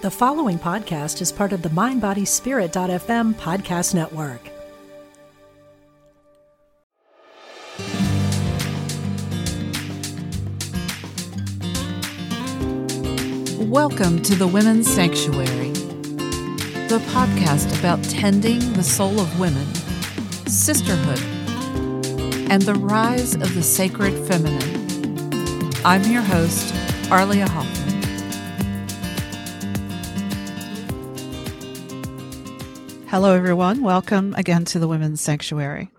The following podcast is part of the MindBodySpirit.fm podcast network. Welcome to the Women's Sanctuary, the podcast about tending the soul of women, sisterhood, and the rise of the sacred feminine. I'm your host, Arlia Hoffman. Hello, everyone. Welcome again to the Women's Sanctuary.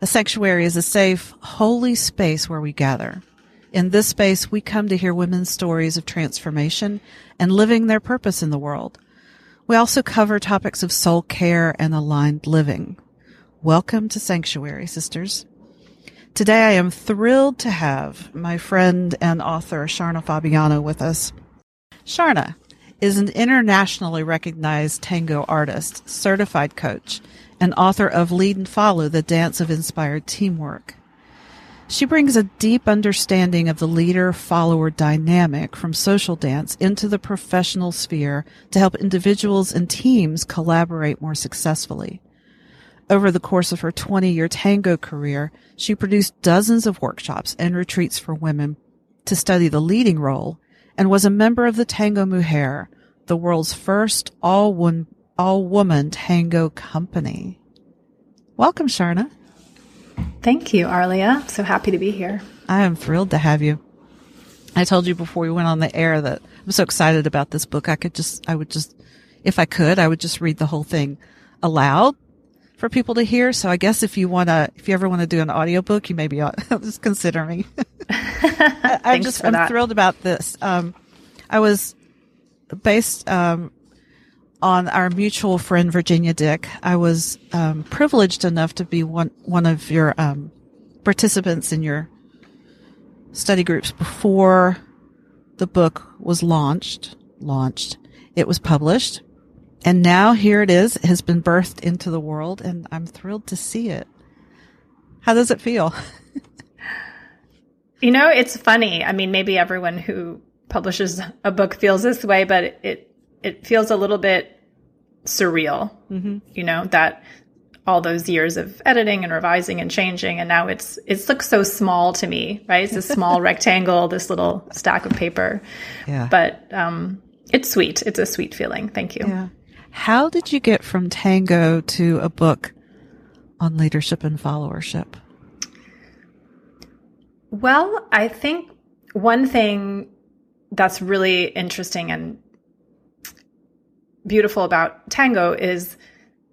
A sanctuary is a safe, holy space where we gather. In this space, we come to hear women's stories of transformation and living their purpose in the world. We also cover topics of soul care and aligned living. Welcome to Sanctuary, sisters. Today I am thrilled to have my friend and author Sharna Fabiano with us. Sharna, is an internationally recognized tango artist, certified coach, and author of Lead and Follow, the Dance of Inspired Teamwork. She brings a deep understanding of the leader follower dynamic from social dance into the professional sphere to help individuals and teams collaborate more successfully. Over the course of her 20 year tango career, she produced dozens of workshops and retreats for women to study the leading role and was a member of the Tango Mujer, the world's first all one all woman tango company. Welcome, Sharna. Thank you, Arlia. So happy to be here. I am thrilled to have you. I told you before we went on the air that I'm so excited about this book. I could just, I would just, if I could, I would just read the whole thing aloud for people to hear. So I guess if you want to, if you ever want to do an audiobook, you maybe ought, just consider me. I, am just, I'm that. thrilled about this. Um, I was based um, on our mutual friend Virginia Dick. I was um, privileged enough to be one one of your um, participants in your study groups before the book was launched. Launched, it was published, and now here it is. It has been birthed into the world, and I'm thrilled to see it. How does it feel? you know, it's funny. I mean, maybe everyone who publishes a book feels this way, but it it feels a little bit surreal. Mm-hmm. You know that all those years of editing and revising and changing, and now it's it looks so small to me, right? It's a small rectangle, this little stack of paper. Yeah. But um, it's sweet. It's a sweet feeling. Thank you. Yeah. How did you get from tango to a book on leadership and followership? Well, I think one thing that's really interesting and beautiful about tango is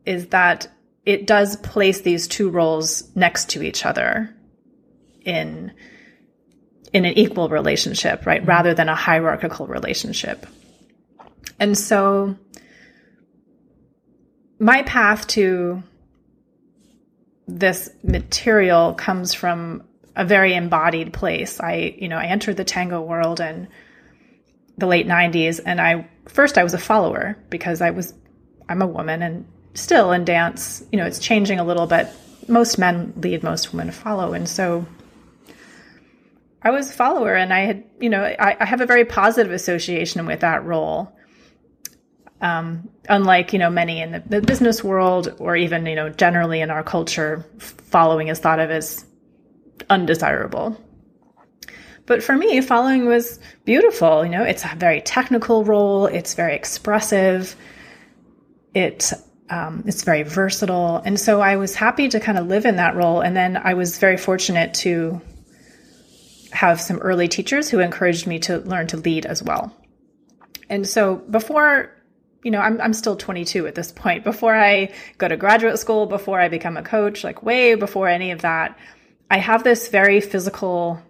is that it does place these two roles next to each other in in an equal relationship, right? Mm-hmm. Rather than a hierarchical relationship. And so my path to this material comes from a very embodied place. I, you know, I entered the tango world in the late 90s and I first I was a follower because I was I'm a woman and still in dance, you know, it's changing a little but most men lead, most women follow and so I was a follower and I had, you know, I, I have a very positive association with that role. Um, unlike, you know, many in the, the business world or even, you know, generally in our culture, following is thought of as undesirable. But for me, following was beautiful. You know, it's a very technical role. It's very expressive. It um, it's very versatile, and so I was happy to kind of live in that role. And then I was very fortunate to have some early teachers who encouraged me to learn to lead as well. And so before you know, I'm, I'm still 22 at this point. Before I go to graduate school, before I become a coach, like way before any of that, I have this very physical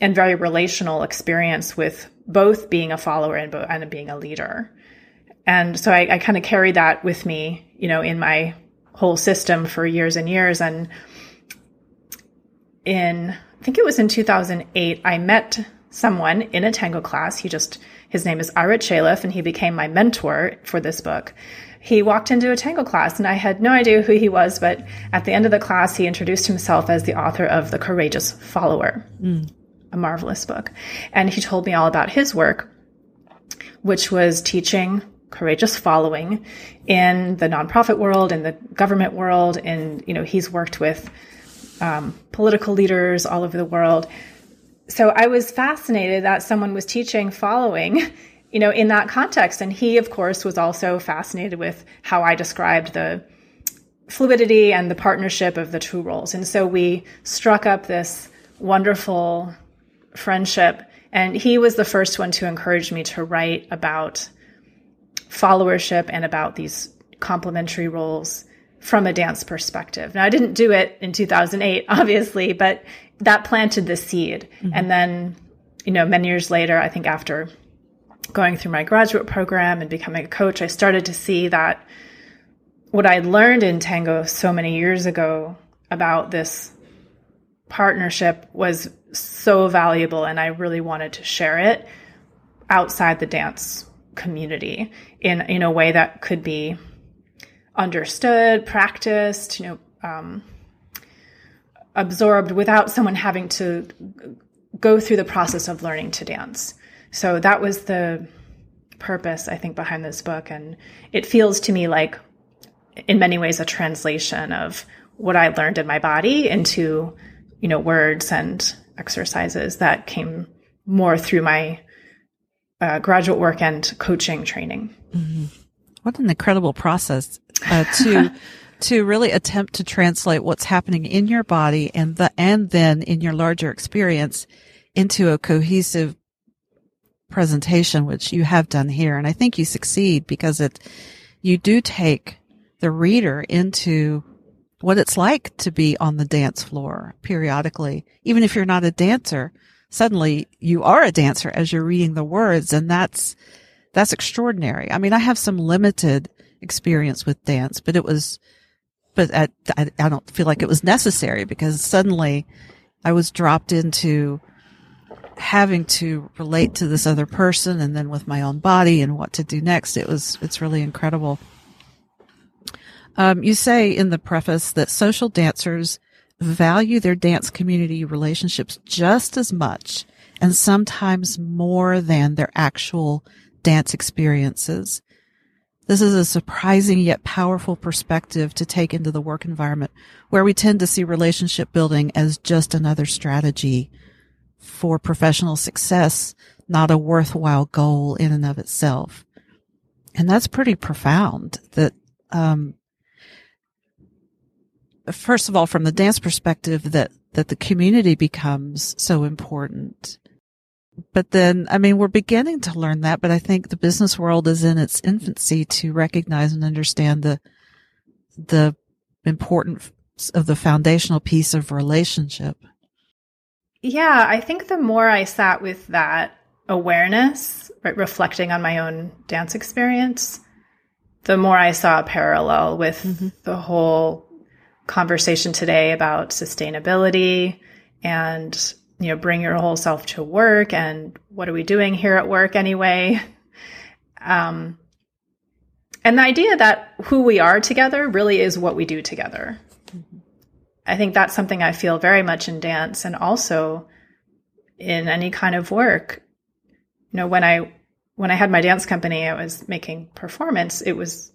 and very relational experience with both being a follower and, and being a leader. And so I, I kind of carry that with me, you know, in my whole system for years and years. And in, I think it was in 2008, I met someone in a tango class. He just, his name is Ira Chaleff, and he became my mentor for this book. He walked into a tango class, and I had no idea who he was, but at the end of the class, he introduced himself as the author of The Courageous Follower. Mm a marvelous book. And he told me all about his work. which was teaching courageous following in the nonprofit world, in the government world, and you know he's worked with um, political leaders all over the world. So I was fascinated that someone was teaching following, you know, in that context, and he, of course, was also fascinated with how I described the fluidity and the partnership of the two roles. And so we struck up this wonderful friendship. And he was the first one to encourage me to write about followership and about these complementary roles from a dance perspective. Now, I didn't do it in 2008, obviously, but that planted the seed. Mm-hmm. And then, you know, many years later, I think after going through my graduate program and becoming a coach, I started to see that what I learned in tango so many years ago about this partnership was so valuable and I really wanted to share it outside the dance community in in a way that could be understood, practiced, you know, um, absorbed without someone having to go through the process of learning to dance. So that was the purpose, I think, behind this book. And it feels to me like, in many ways, a translation of what I learned in my body into you know, words and exercises that came more through my uh, graduate work and coaching training. Mm-hmm. What an incredible process uh, to to really attempt to translate what's happening in your body and the and then in your larger experience into a cohesive presentation, which you have done here. And I think you succeed because it you do take the reader into what it's like to be on the dance floor periodically. Even if you're not a dancer, suddenly you are a dancer as you're reading the words. And that's, that's extraordinary. I mean, I have some limited experience with dance, but it was, but I, I, don't feel like it was necessary because suddenly I was dropped into having to relate to this other person and then with my own body and what to do next. It was, it's really incredible. Um, you say in the preface that social dancers value their dance community relationships just as much and sometimes more than their actual dance experiences. This is a surprising yet powerful perspective to take into the work environment where we tend to see relationship building as just another strategy for professional success, not a worthwhile goal in and of itself. And that's pretty profound that, um, first of all, from the dance perspective, that, that the community becomes so important. But then, I mean, we're beginning to learn that, but I think the business world is in its infancy to recognize and understand the, the importance of the foundational piece of relationship. Yeah, I think the more I sat with that awareness, right, reflecting on my own dance experience, the more I saw a parallel with mm-hmm. the whole conversation today about sustainability and you know bring your whole self to work and what are we doing here at work anyway um, and the idea that who we are together really is what we do together mm-hmm. i think that's something i feel very much in dance and also in any kind of work you know when i when i had my dance company i was making performance it was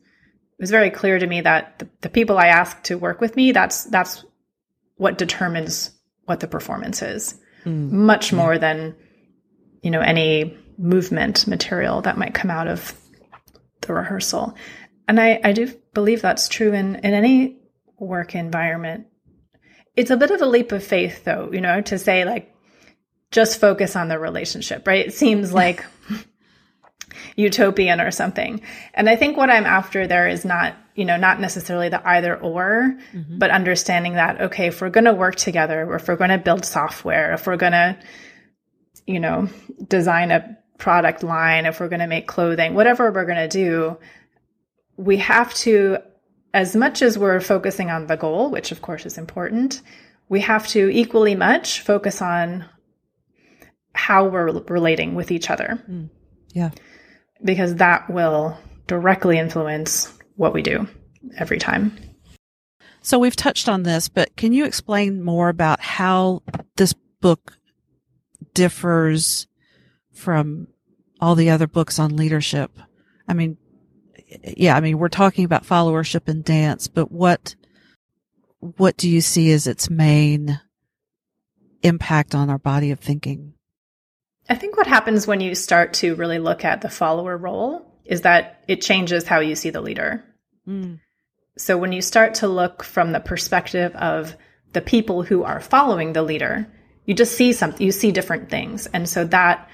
it was very clear to me that the, the people I ask to work with me, that's that's what determines what the performance is. Mm. Much yeah. more than, you know, any movement material that might come out of the rehearsal. And I, I do believe that's true in, in any work environment. It's a bit of a leap of faith though, you know, to say like, just focus on the relationship, right? It seems like utopian or something. And I think what I'm after there is not, you know, not necessarily the either or, mm-hmm. but understanding that, okay, if we're going to work together, or if we're going to build software, if we're going to, you know, design a product line, if we're going to make clothing, whatever we're going to do, we have to, as much as we're focusing on the goal, which of course is important, we have to equally much focus on how we're relating with each other. Mm. Yeah because that will directly influence what we do every time. So we've touched on this, but can you explain more about how this book differs from all the other books on leadership. I mean, yeah, I mean, we're talking about followership and dance, but what, what do you see as its main impact on our body of thinking? I think what happens when you start to really look at the follower role is that it changes how you see the leader. Mm. So when you start to look from the perspective of the people who are following the leader, you just see something, you see different things. And so that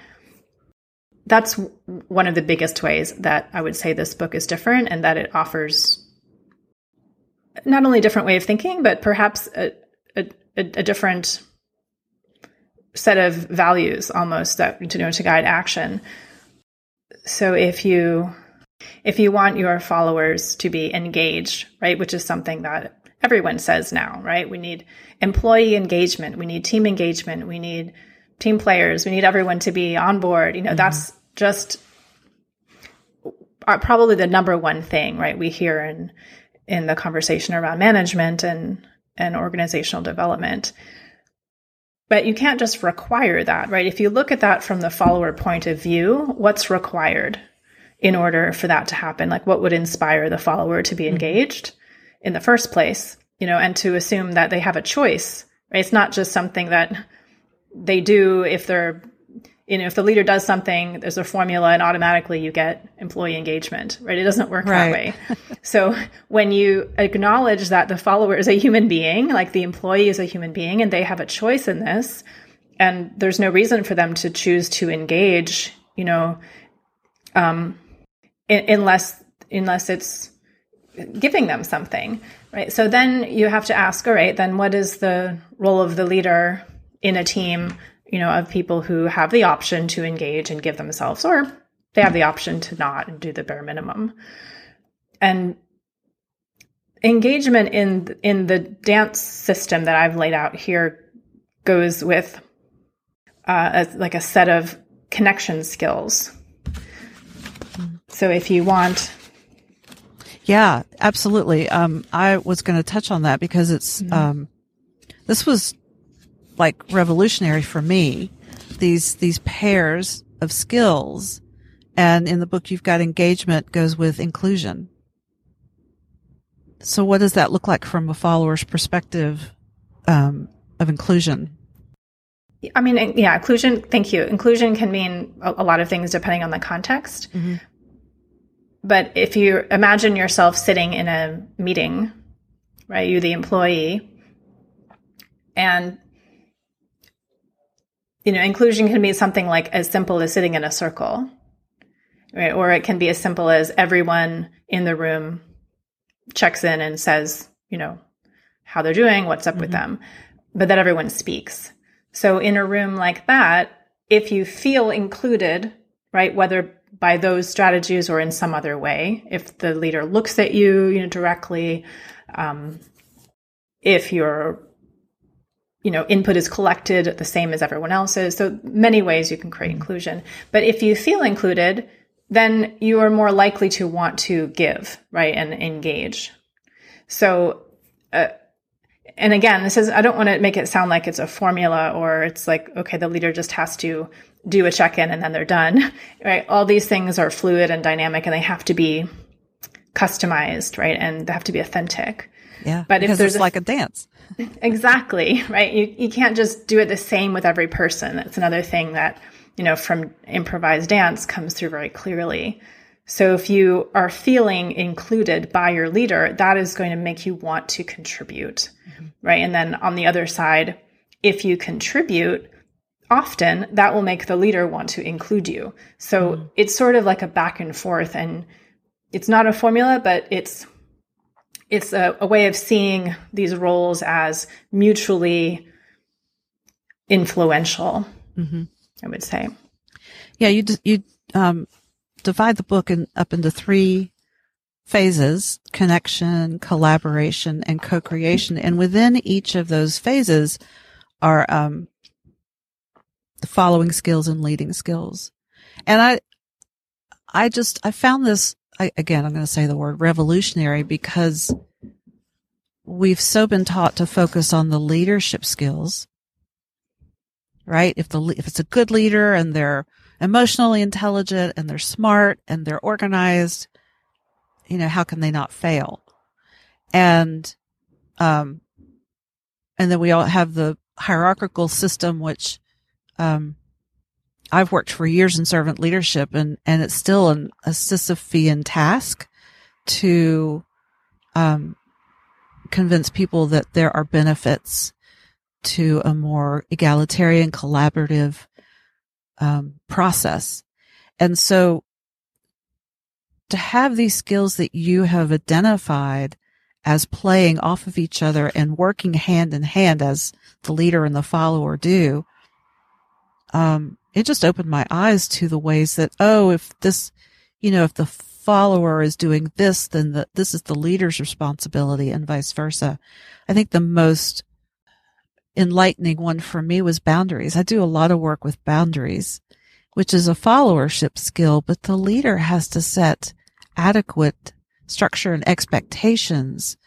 that's one of the biggest ways that I would say this book is different and that it offers not only a different way of thinking, but perhaps a, a, a different set of values almost that to know to guide action. So if you if you want your followers to be engaged, right, which is something that everyone says now, right? We need employee engagement, we need team engagement, we need team players, we need everyone to be on board. You know, mm-hmm. that's just probably the number one thing, right? We hear in in the conversation around management and and organizational development. But you can't just require that, right? If you look at that from the follower point of view, what's required in order for that to happen? Like what would inspire the follower to be mm-hmm. engaged in the first place, you know, and to assume that they have a choice, right? It's not just something that they do if they're you know, if the leader does something, there's a formula and automatically you get employee engagement, right? It doesn't work right. that way. so when you acknowledge that the follower is a human being, like the employee is a human being and they have a choice in this, and there's no reason for them to choose to engage, you know, um, in, unless, unless it's giving them something, right? So then you have to ask, all right, then what is the role of the leader in a team you know, of people who have the option to engage and give themselves, or they have the option to not and do the bare minimum. And engagement in in the dance system that I've laid out here goes with uh, a, like a set of connection skills. So if you want yeah, absolutely. Um, I was going to touch on that because it's, mm-hmm. um, this was like revolutionary for me. These, these pairs of skills. And in the book, you've got engagement goes with inclusion. So what does that look like from a follower's perspective, um, of inclusion? I mean, yeah, inclusion. Thank you. Inclusion can mean a, a lot of things depending on the context. Mm-hmm. But if you imagine yourself sitting in a meeting, right, you the employee, and you know, inclusion can be something like as simple as sitting in a circle, right? Or it can be as simple as everyone in the room checks in and says, you know, how they're doing, what's up mm-hmm. with them, but that everyone speaks. So in a room like that, if you feel included, right, whether by those strategies or in some other way, if the leader looks at you, you know, directly, um, if you're you know, input is collected the same as everyone else's. So many ways you can create mm-hmm. inclusion. But if you feel included, then you are more likely to want to give, right, and engage. So, uh, and again, this is, I don't want to make it sound like it's a formula or it's like, okay, the leader just has to do a check in and then they're done, right? All these things are fluid and dynamic and they have to be customized, right? And they have to be authentic. Yeah. But if there's a, like a dance, exactly right. You you can't just do it the same with every person. That's another thing that you know from improvised dance comes through very clearly. So if you are feeling included by your leader, that is going to make you want to contribute, mm-hmm. right? And then on the other side, if you contribute, often that will make the leader want to include you. So mm-hmm. it's sort of like a back and forth and it's not a formula, but it's it's a, a way of seeing these roles as mutually influential. Mm-hmm. I would say. Yeah, you you um, divide the book in, up into three phases: connection, collaboration, and co-creation. And within each of those phases are um, the following skills and leading skills. And I, I just I found this I, again, I'm going to say the word revolutionary because we've so been taught to focus on the leadership skills, right? If the, if it's a good leader and they're emotionally intelligent and they're smart and they're organized, you know, how can they not fail? And, um, and then we all have the hierarchical system, which, um, I've worked for years in servant leadership and, and it's still an, a Sisyphean task to, um, convince people that there are benefits to a more egalitarian, collaborative um, process. And so to have these skills that you have identified as playing off of each other and working hand in hand as the leader and the follower do, um, it just opened my eyes to the ways that, oh, if this, you know, if the follower is doing this, then the, this is the leader's responsibility and vice versa. I think the most enlightening one for me was boundaries. I do a lot of work with boundaries, which is a followership skill, but the leader has to set adequate structure and expectations.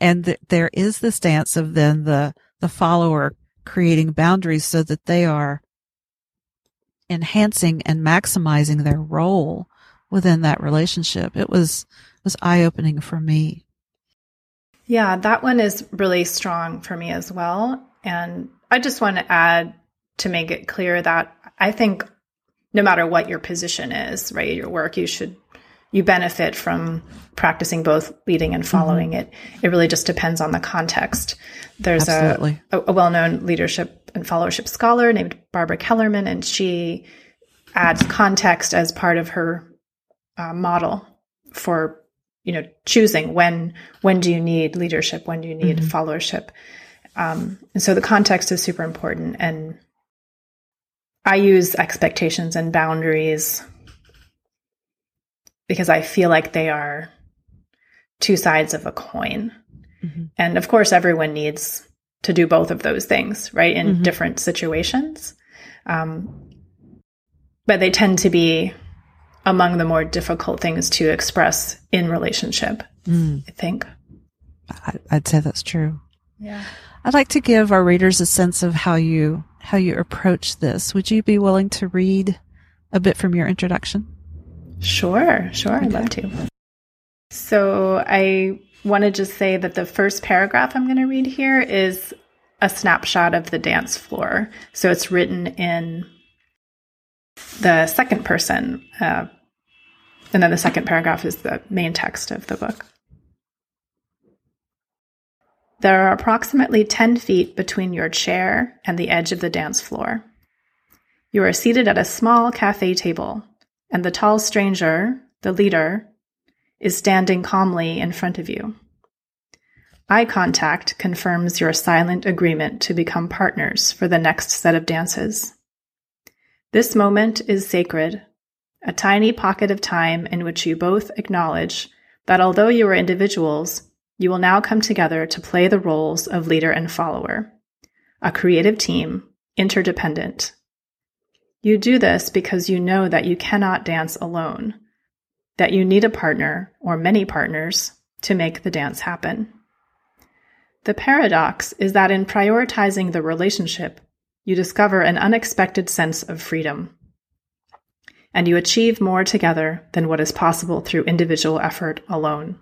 And th- there is this dance of then the, the follower creating boundaries so that they are enhancing and maximizing their role within that relationship. It was was eye opening for me. Yeah, that one is really strong for me as well. And I just want to add to make it clear that I think no matter what your position is, right, your work, you should you benefit from practicing both leading and following mm-hmm. it. It really just depends on the context. There's a, a, a well-known leadership and followership scholar named Barbara Kellerman, and she adds context as part of her uh, model for you know choosing when when do you need leadership when do you need mm-hmm. followership um, and so the context is super important and i use expectations and boundaries because i feel like they are two sides of a coin mm-hmm. and of course everyone needs to do both of those things right in mm-hmm. different situations um, but they tend to be among the more difficult things to express in relationship, mm. I think. I'd say that's true. Yeah. I'd like to give our readers a sense of how you how you approach this. Would you be willing to read a bit from your introduction? Sure, sure, okay. I'd love to. So I want to just say that the first paragraph I'm going to read here is a snapshot of the dance floor. So it's written in the second person. Uh, and then the second paragraph is the main text of the book. There are approximately 10 feet between your chair and the edge of the dance floor. You are seated at a small cafe table, and the tall stranger, the leader, is standing calmly in front of you. Eye contact confirms your silent agreement to become partners for the next set of dances. This moment is sacred, a tiny pocket of time in which you both acknowledge that although you are individuals, you will now come together to play the roles of leader and follower, a creative team, interdependent. You do this because you know that you cannot dance alone, that you need a partner or many partners to make the dance happen. The paradox is that in prioritizing the relationship, you discover an unexpected sense of freedom. And you achieve more together than what is possible through individual effort alone.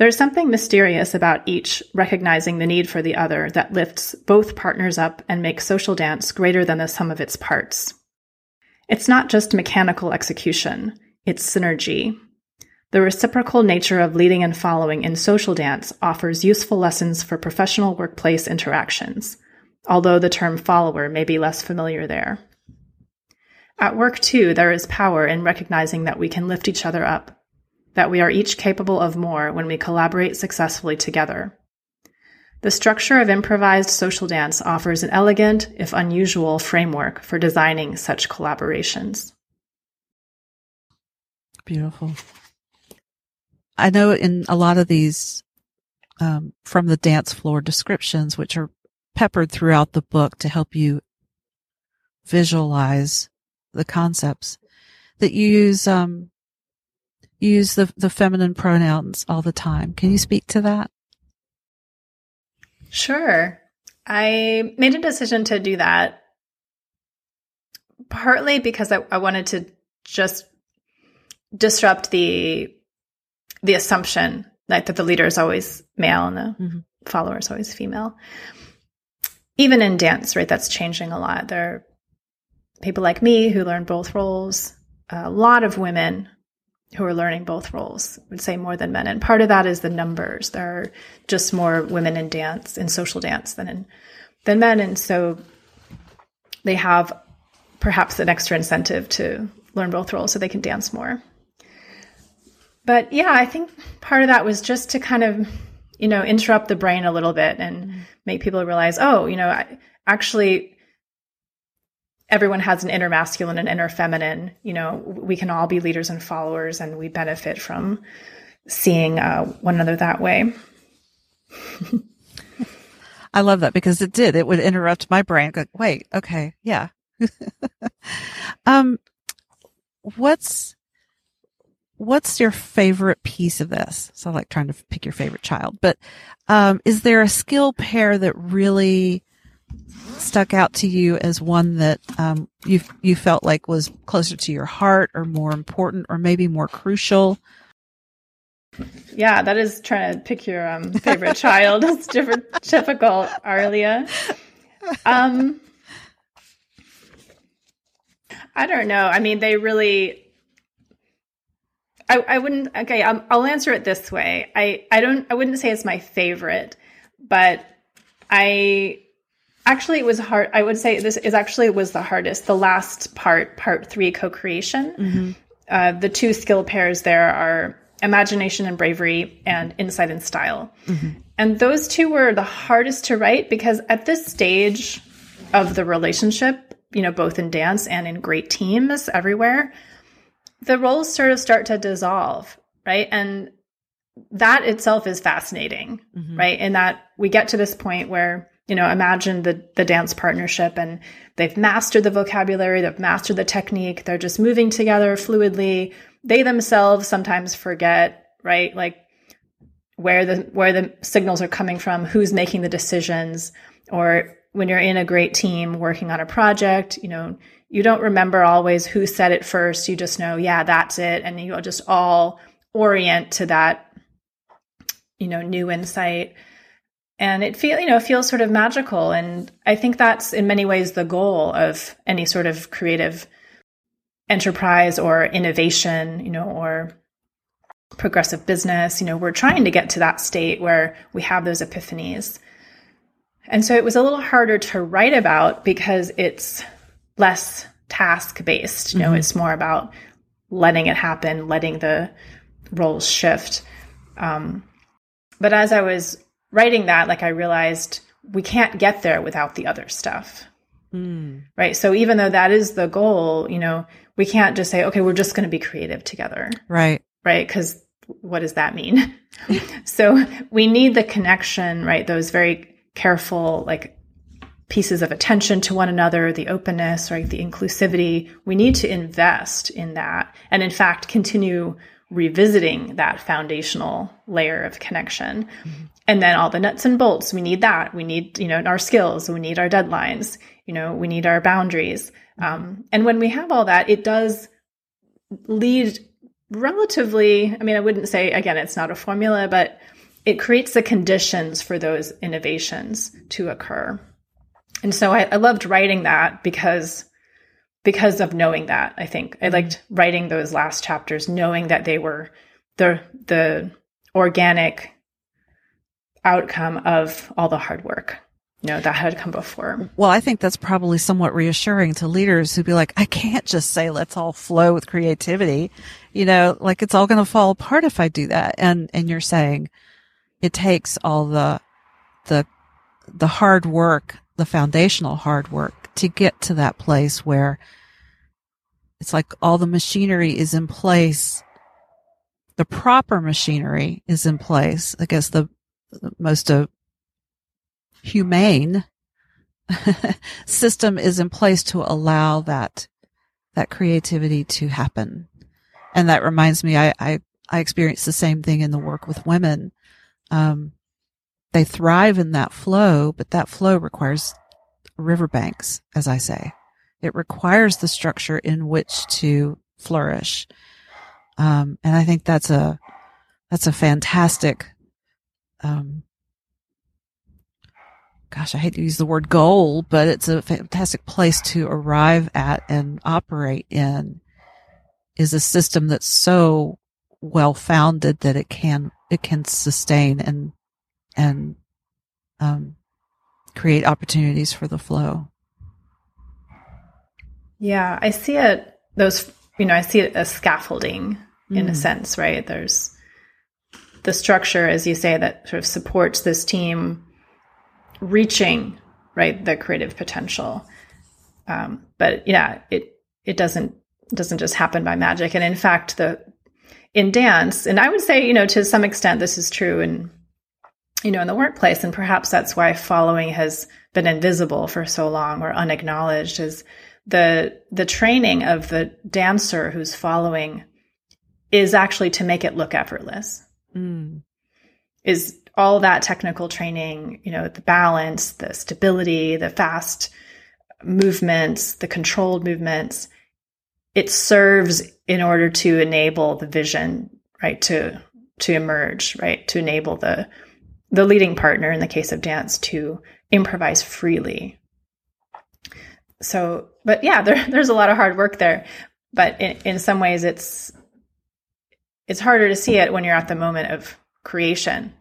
There's something mysterious about each recognizing the need for the other that lifts both partners up and makes social dance greater than the sum of its parts. It's not just mechanical execution, it's synergy, the reciprocal nature of leading and following in social dance offers useful lessons for professional workplace interactions, although the term follower may be less familiar there. At work, too, there is power in recognizing that we can lift each other up, that we are each capable of more when we collaborate successfully together. The structure of improvised social dance offers an elegant, if unusual, framework for designing such collaborations. Beautiful. I know in a lot of these um, from the dance floor descriptions, which are peppered throughout the book to help you visualize the concepts, that you use um, use the the feminine pronouns all the time. Can you speak to that? Sure. I made a decision to do that partly because I, I wanted to just disrupt the the assumption like that the leader is always male and the mm-hmm. follower is always female. Even in dance, right? That's changing a lot. There are people like me who learn both roles. A lot of women who are learning both roles would say more than men. And part of that is the numbers. There are just more women in dance, in social dance than in than men. And so they have perhaps an extra incentive to learn both roles so they can dance more. But yeah, I think part of that was just to kind of, you know, interrupt the brain a little bit and make people realize, oh, you know, I, actually everyone has an inner masculine and inner feminine. You know, we can all be leaders and followers, and we benefit from seeing uh, one another that way. I love that because it did. It would interrupt my brain. Go, wait, okay, yeah. um, what's what's your favorite piece of this? So, like trying to pick your favorite child, but um, is there a skill pair that really stuck out to you as one that um, you you felt like was closer to your heart, or more important, or maybe more crucial? Yeah, that is trying to pick your um, favorite child. It's different, difficult, Arlia. Um, I don't know. I mean, they really. I, I wouldn't. Okay, um, I'll answer it this way. I I don't. I wouldn't say it's my favorite, but I actually it was hard i would say this is actually was the hardest the last part part three co-creation mm-hmm. uh, the two skill pairs there are imagination and bravery and insight and style mm-hmm. and those two were the hardest to write because at this stage of the relationship you know both in dance and in great teams everywhere the roles sort of start to dissolve right and that itself is fascinating mm-hmm. right in that we get to this point where you know, imagine the the dance partnership and they've mastered the vocabulary, they've mastered the technique, they're just moving together fluidly. They themselves sometimes forget, right? Like where the where the signals are coming from, who's making the decisions, or when you're in a great team working on a project, you know, you don't remember always who said it first. You just know, yeah, that's it. And you'll just all orient to that, you know, new insight and it feel you know feels sort of magical. And i think that's in many ways the goal of any sort of creative enterprise or innovation you know or progressive business. You know we're trying to get to that state where we have those epiphanies. And so it was a little harder to write about because it's less task based you know mm-hmm. it's more about letting it happen letting the roles shift. Um, but as i was writing that, like I realized we can't get there without the other stuff. Mm. Right. So even though that is the goal, you know, we can't just say, okay, we're just going to be creative together. Right. Right. Because what does that mean? so we need the connection, right? Those very careful, like pieces of attention to one another, the openness, right? The inclusivity. We need to invest in that. And in fact, continue revisiting that foundational layer of connection. Mm-hmm. And then all the nuts and bolts, we need that. We need, you know, our skills, we need our deadlines, you know, we need our boundaries. Um, and when we have all that, it does lead relatively, I mean, I wouldn't say, again, it's not a formula, but it creates the conditions for those innovations to occur. And so I, I loved writing that because because of knowing that i think. I mm-hmm. liked writing those last chapters knowing that they were the the organic outcome of all the hard work you know that had come before. Well i think that's probably somewhat reassuring to leaders who'd be like i can't just say let's all flow with creativity. You know like it's all going to fall apart if i do that. And and you're saying it takes all the the the hard work the foundational hard work to get to that place where it's like all the machinery is in place. The proper machinery is in place. I guess the, the most uh, humane system is in place to allow that that creativity to happen. And that reminds me, I I, I experienced the same thing in the work with women. Um, they thrive in that flow, but that flow requires riverbanks, as I say. It requires the structure in which to flourish. Um, and I think that's a, that's a fantastic, um, gosh, I hate to use the word goal, but it's a fantastic place to arrive at and operate in is a system that's so well founded that it can, it can sustain and, and, um, create opportunities for the flow. Yeah, I see it, those, you know, I see it as scaffolding mm. in a mm. sense, right? There's the structure, as you say, that sort of supports this team reaching right the creative potential um, but yeah it it doesn't doesn't just happen by magic and in fact the in dance and i would say you know to some extent this is true in you know in the workplace and perhaps that's why following has been invisible for so long or unacknowledged is the the training of the dancer who's following is actually to make it look effortless mm. is all that technical training, you know, the balance, the stability, the fast movements, the controlled movements, it serves in order to enable the vision, right, to to emerge, right, to enable the the leading partner in the case of dance to improvise freely. So, but yeah, there, there's a lot of hard work there, but in, in some ways it's it's harder to see it when you're at the moment of creation.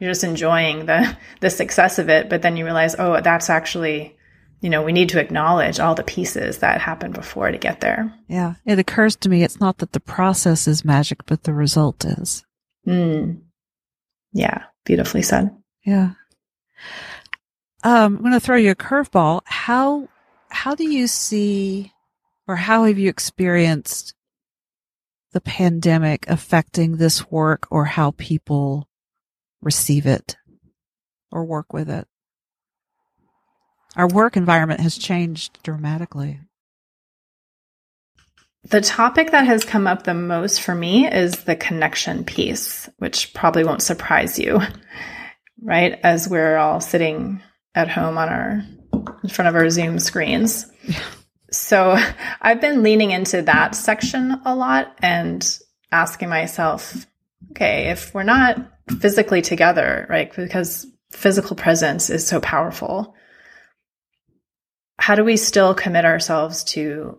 You're just enjoying the the success of it but then you realize oh that's actually you know we need to acknowledge all the pieces that happened before to get there. Yeah. It occurs to me it's not that the process is magic but the result is. Mm. yeah beautifully said yeah um, i'm going to throw you a curveball how how do you see or how have you experienced the pandemic affecting this work or how people receive it or work with it. Our work environment has changed dramatically. The topic that has come up the most for me is the connection piece, which probably won't surprise you, right? As we're all sitting at home on our in front of our Zoom screens. So I've been leaning into that section a lot and asking myself, okay, if we're not physically together, right? Because physical presence is so powerful. How do we still commit ourselves to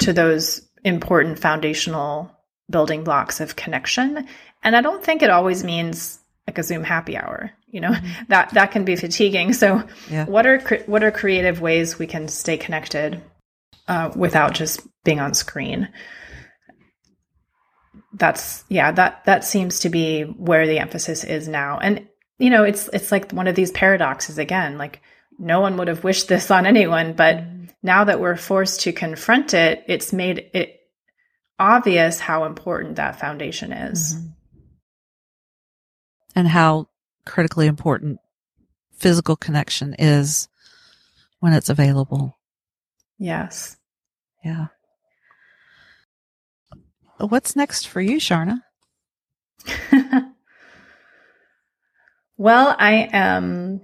to those important foundational building blocks of connection? And I don't think it always means like a Zoom happy hour. You know, mm-hmm. that that can be fatiguing. So, yeah. what are what are creative ways we can stay connected uh, without just being on screen? that's yeah that that seems to be where the emphasis is now and you know it's it's like one of these paradoxes again like no one would have wished this on anyone but mm-hmm. Now that we're forced to confront it it's made it obvious how important that foundation is mm-hmm. and how critically important physical connection is when it's available yes yeah What's next for you, Sharna? well, I am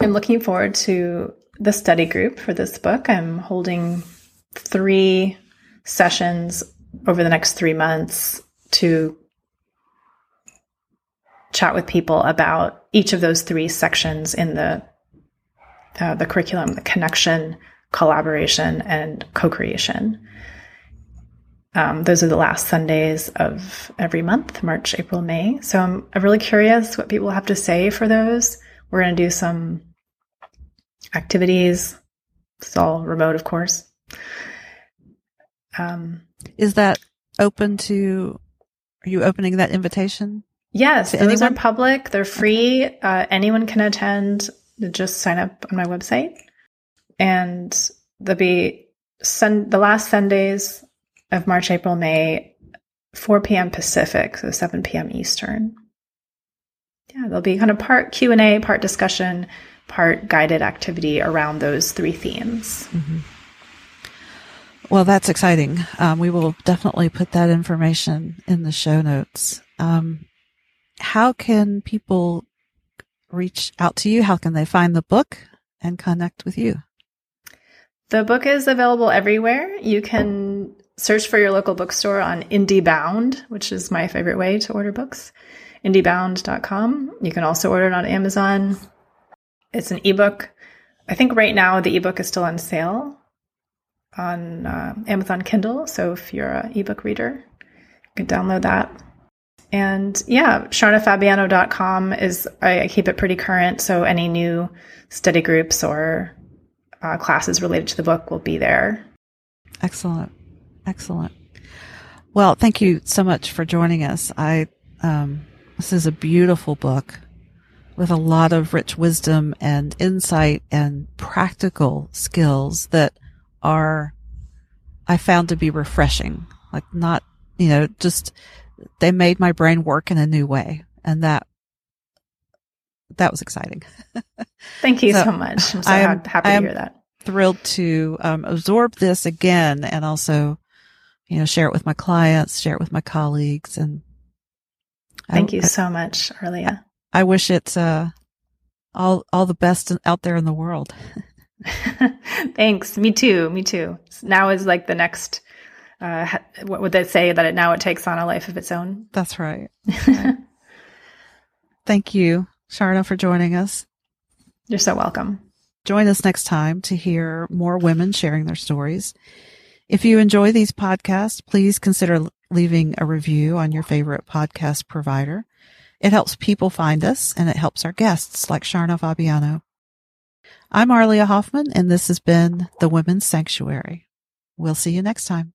I'm looking forward to the study group for this book. I'm holding three sessions over the next three months to chat with people about each of those three sections in the uh, the curriculum: the connection, collaboration, and co-creation. Um, those are the last Sundays of every month, March, April, May. So I'm, I'm really curious what people have to say for those. We're going to do some activities. It's all remote, of course. Um, Is that open to? Are you opening that invitation? Yes, those anyone? are public. They're free. Uh, anyone can attend. Just sign up on my website, and there'll be sun- the last Sundays of March, April, May, 4 p.m. Pacific, so 7 p.m. Eastern. Yeah, there'll be kind of part Q&A, part discussion, part guided activity around those three themes. Mm-hmm. Well, that's exciting. Um, we will definitely put that information in the show notes. Um, how can people reach out to you? How can they find the book and connect with you? The book is available everywhere. You can search for your local bookstore on IndieBound, which is my favorite way to order books. IndieBound.com. You can also order it on Amazon. It's an ebook. I think right now the ebook is still on sale on uh, Amazon Kindle. So if you're an ebook reader, you can download that. And yeah, sharnafabiano.com is, I, I keep it pretty current. So any new study groups or uh, classes related to the book will be there. Excellent. Excellent. Well, thank you so much for joining us. I, um, this is a beautiful book with a lot of rich wisdom and insight and practical skills that are, I found to be refreshing. Like not, you know, just, they made my brain work in a new way. And that, that was exciting. Thank you so, so much. I'm so am, happy to hear that. Thrilled to um, absorb this again and also you know, share it with my clients, share it with my colleagues. And thank I, you so much, Arlia. I, wish it's, uh, all, all the best out there in the world. Thanks. Me too. Me too. Now is like the next, uh, what would they say that it now it takes on a life of its own? That's right. Thank you, Sharna, for joining us. You're so welcome. Join us next time to hear more women sharing their stories if you enjoy these podcasts, please consider leaving a review on your favorite podcast provider. It helps people find us and it helps our guests like Sharna Fabiano. I'm Arlia Hoffman and this has been The Women's Sanctuary. We'll see you next time.